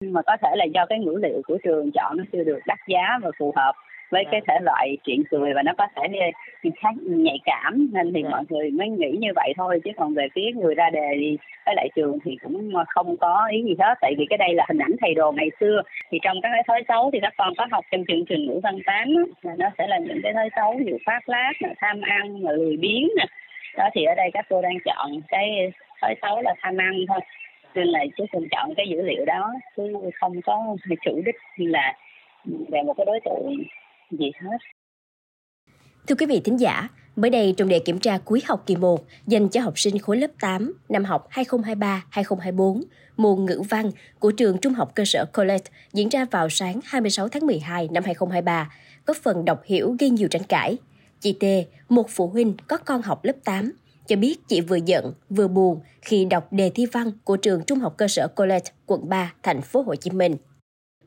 mà có thể là do cái ngữ liệu của trường chọn nó chưa được đắt giá và phù hợp với cái thể loại chuyện cười và nó có thể khá nhạy cảm. Nên thì mọi người mới nghĩ như vậy thôi chứ còn về phía người ra đề thì với lại trường thì cũng không có ý gì hết. Tại vì cái đây là hình ảnh thầy đồ ngày xưa thì trong các cái thói xấu thì các con có học trong chương trình ngữ văn tám là nó sẽ là những cái thói xấu như phát lát tham ăn lười biếng nè. Đó thì ở đây các cô đang chọn cái thói xấu là tham ăn thôi nên là chúng tôi chọn cái dữ liệu đó chứ không có chủ đích là về một cái đối tượng gì hết. Thưa quý vị thính giả, mới đây trong đề kiểm tra cuối học kỳ 1 dành cho học sinh khối lớp 8 năm học 2023-2024, môn ngữ văn của trường Trung học cơ sở Colette diễn ra vào sáng 26 tháng 12 năm 2023, có phần đọc hiểu gây nhiều tranh cãi. Chị T, một phụ huynh có con học lớp 8, cho biết chị vừa giận vừa buồn khi đọc đề thi văn của trường Trung học cơ sở Colette, quận 3, thành phố Hồ Chí Minh.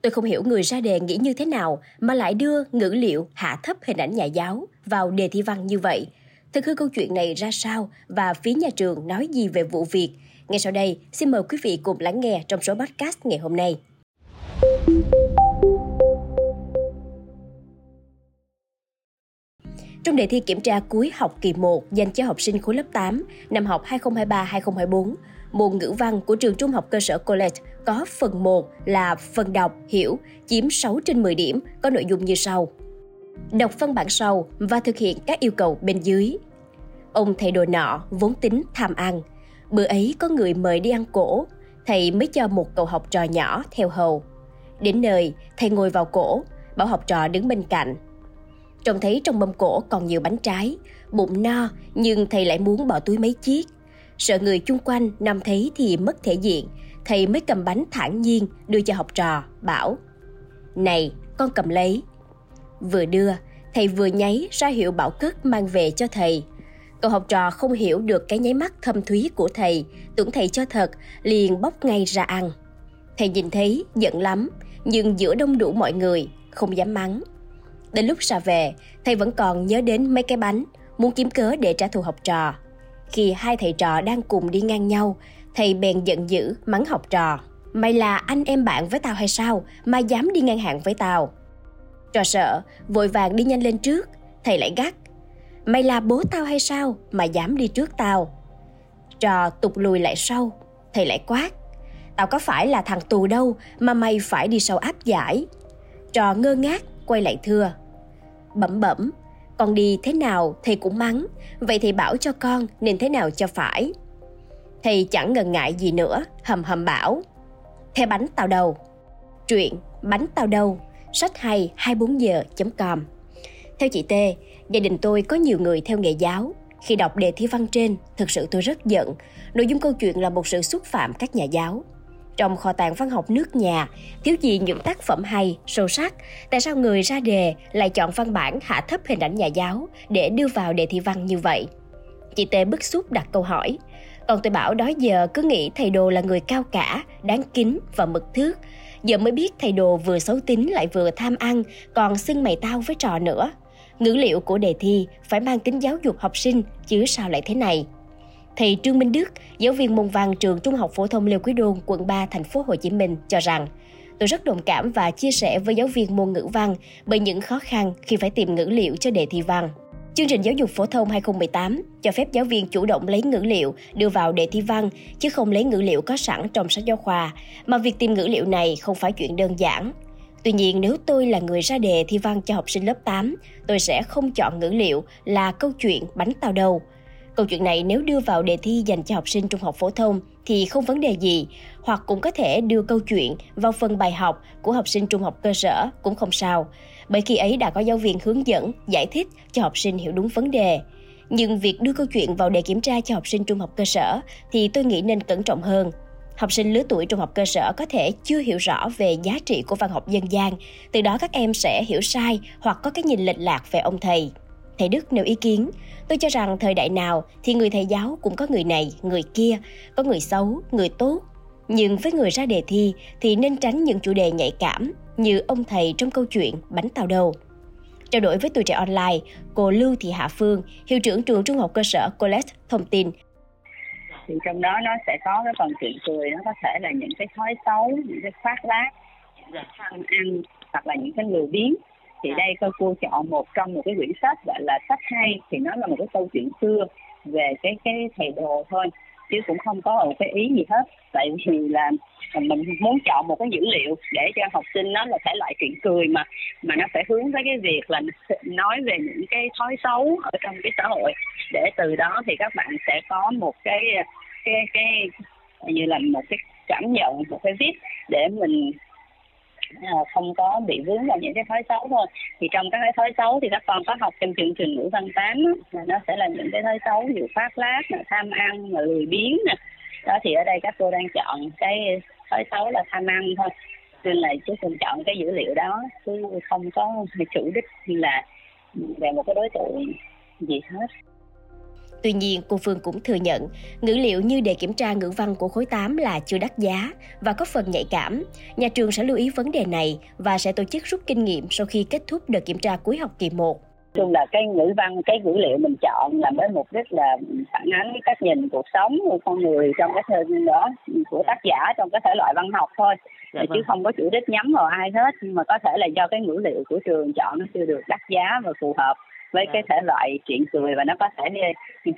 Tôi không hiểu người ra đề nghĩ như thế nào mà lại đưa ngữ liệu hạ thấp hình ảnh nhà giáo vào đề thi văn như vậy. Thực hư câu chuyện này ra sao và phía nhà trường nói gì về vụ việc? Ngay sau đây, xin mời quý vị cùng lắng nghe trong số podcast ngày hôm nay. Trong đề thi kiểm tra cuối học kỳ 1 dành cho học sinh khối lớp 8 năm học 2023-2024, môn ngữ văn của trường Trung học cơ sở College có phần 1 là phần đọc, hiểu, chiếm 6 trên 10 điểm, có nội dung như sau. Đọc văn bản sau và thực hiện các yêu cầu bên dưới. Ông thầy đồ nọ vốn tính tham ăn. Bữa ấy có người mời đi ăn cổ, thầy mới cho một cậu học trò nhỏ theo hầu. Đến nơi, thầy ngồi vào cổ, bảo học trò đứng bên cạnh. Trông thấy trong mâm cổ còn nhiều bánh trái, bụng no nhưng thầy lại muốn bỏ túi mấy chiếc. Sợ người chung quanh nằm thấy thì mất thể diện, thầy mới cầm bánh thản nhiên đưa cho học trò, bảo Này, con cầm lấy. Vừa đưa, thầy vừa nháy ra hiệu bảo cất mang về cho thầy. Cậu học trò không hiểu được cái nháy mắt thâm thúy của thầy, tưởng thầy cho thật, liền bóc ngay ra ăn. Thầy nhìn thấy, giận lắm, nhưng giữa đông đủ mọi người, không dám mắng. Đến lúc ra về, thầy vẫn còn nhớ đến mấy cái bánh, muốn kiếm cớ để trả thù học trò. Khi hai thầy trò đang cùng đi ngang nhau, thầy bèn giận dữ mắng học trò. Mày là anh em bạn với tao hay sao mà dám đi ngang hàng với tao? Trò sợ, vội vàng đi nhanh lên trước, thầy lại gắt. Mày là bố tao hay sao mà dám đi trước tao? Trò tục lùi lại sau, thầy lại quát. Tao có phải là thằng tù đâu mà mày phải đi sau áp giải. Trò ngơ ngác, quay lại thưa. Bẩm bẩm, con đi thế nào thầy cũng mắng, vậy thì bảo cho con nên thế nào cho phải. Thầy chẳng ngần ngại gì nữa, hầm hầm bảo. Theo bánh tàu đầu Truyện Bánh tàu đầu Sách hay 24 giờ.com Theo chị T, gia đình tôi có nhiều người theo nghề giáo. Khi đọc đề thi văn trên, thực sự tôi rất giận. Nội dung câu chuyện là một sự xúc phạm các nhà giáo. Trong kho tàng văn học nước nhà, thiếu gì những tác phẩm hay, sâu sắc, tại sao người ra đề lại chọn văn bản hạ thấp hình ảnh nhà giáo để đưa vào đề thi văn như vậy? Chị Tê bức xúc đặt câu hỏi. Còn tôi bảo đó giờ cứ nghĩ thầy đồ là người cao cả, đáng kính và mực thước. Giờ mới biết thầy đồ vừa xấu tính lại vừa tham ăn, còn xưng mày tao với trò nữa. Ngữ liệu của đề thi phải mang tính giáo dục học sinh, chứ sao lại thế này? Thầy Trương Minh Đức, giáo viên môn văn trường Trung học phổ thông Lê Quý Đôn, quận 3, thành phố Hồ Chí Minh cho rằng Tôi rất đồng cảm và chia sẻ với giáo viên môn ngữ văn bởi những khó khăn khi phải tìm ngữ liệu cho đề thi văn. Chương trình giáo dục phổ thông 2018 cho phép giáo viên chủ động lấy ngữ liệu đưa vào đề thi văn chứ không lấy ngữ liệu có sẵn trong sách giáo khoa, mà việc tìm ngữ liệu này không phải chuyện đơn giản. Tuy nhiên nếu tôi là người ra đề thi văn cho học sinh lớp 8, tôi sẽ không chọn ngữ liệu là câu chuyện bánh tàu đầu, Câu chuyện này nếu đưa vào đề thi dành cho học sinh trung học phổ thông thì không vấn đề gì, hoặc cũng có thể đưa câu chuyện vào phần bài học của học sinh trung học cơ sở cũng không sao, bởi khi ấy đã có giáo viên hướng dẫn, giải thích cho học sinh hiểu đúng vấn đề. Nhưng việc đưa câu chuyện vào đề kiểm tra cho học sinh trung học cơ sở thì tôi nghĩ nên cẩn trọng hơn. Học sinh lứa tuổi trung học cơ sở có thể chưa hiểu rõ về giá trị của văn học dân gian, từ đó các em sẽ hiểu sai hoặc có cái nhìn lệch lạc về ông thầy. Thầy Đức nêu ý kiến, tôi cho rằng thời đại nào thì người thầy giáo cũng có người này, người kia, có người xấu, người tốt. Nhưng với người ra đề thi thì nên tránh những chủ đề nhạy cảm như ông thầy trong câu chuyện bánh tàu đầu. Trao đổi với tuổi trẻ online, cô Lưu Thị Hạ Phương, hiệu trưởng trường trung học cơ sở Colette thông tin thì trong đó nó sẽ có cái phần chuyện cười nó có thể là những cái thói xấu những cái khoác lác tham ăn hoặc là những cái lười biếng thì đây cô cô chọn một trong một cái quyển sách gọi là sách hay. Thì nó là một cái câu chuyện xưa về cái cái thầy đồ thôi chứ cũng không có một cái ý gì hết. Tại vì là mình muốn chọn một cái dữ liệu để cho học sinh nó là thể loại chuyện cười mà mà nó phải hướng tới cái việc là nói về những cái thói xấu ở trong cái xã hội. Để từ đó thì các bạn sẽ có một cái cái cái như là một cái cảm nhận một cái viết để mình không có bị vướng vào những cái thói xấu thôi. Thì trong các cái thói xấu thì các con có học trong chương trình ngữ văn tám là nó sẽ là những cái thói xấu như phát lát tham ăn là lười biếng nè. Đó, thì ở đây các cô đang chọn cái thói xấu là tham ăn thôi. Nên là chú cùng chọn cái dữ liệu đó, chứ không có chủ đích là về một cái đối tượng gì hết. Tuy nhiên, cô Phương cũng thừa nhận, ngữ liệu như đề kiểm tra ngữ văn của khối 8 là chưa đắt giá và có phần nhạy cảm. Nhà trường sẽ lưu ý vấn đề này và sẽ tổ chức rút kinh nghiệm sau khi kết thúc đợt kiểm tra cuối học kỳ 1 chung là cái ngữ văn cái ngữ liệu mình chọn là với mục đích là phản ánh cái cách nhìn cuộc sống của con người trong cái thời đó của tác giả trong cái thể loại văn học thôi dạ, chứ vâng. không có chủ đích nhắm vào ai hết nhưng mà có thể là do cái ngữ liệu của trường chọn nó chưa được đắt giá và phù hợp với cái thể loại chuyện cười và nó có thể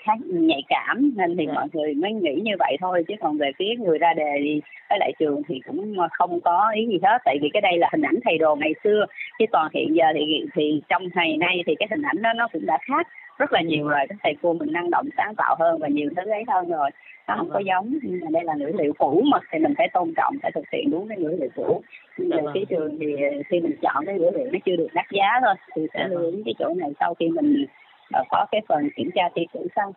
khá nhạy cảm. Nên thì mọi người mới nghĩ như vậy thôi chứ còn về phía người ra đề thì với lại trường thì cũng không có ý gì hết. Tại vì cái đây là hình ảnh thầy đồ ngày xưa. Chứ còn hiện giờ thì thì trong ngày nay thì cái hình ảnh đó nó cũng đã khác rất là nhiều rồi các thầy cô mình năng động sáng tạo hơn và nhiều thứ ấy hơn rồi nó không có vâng. giống nhưng mà đây là ngữ liệu cũ mà thì mình phải tôn trọng phải thực hiện đúng cái ngữ liệu cũ nhưng mà phía trường thì khi mình chọn cái ngữ liệu nó chưa được đắt giá thôi thì sẽ dạ lưu vâng. ý cái chỗ này sau khi mình uh, có cái phần kiểm tra thi cử xong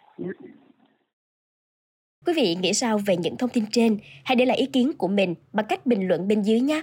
Quý vị nghĩ sao về những thông tin trên? Hãy để lại ý kiến của mình bằng cách bình luận bên dưới nhé.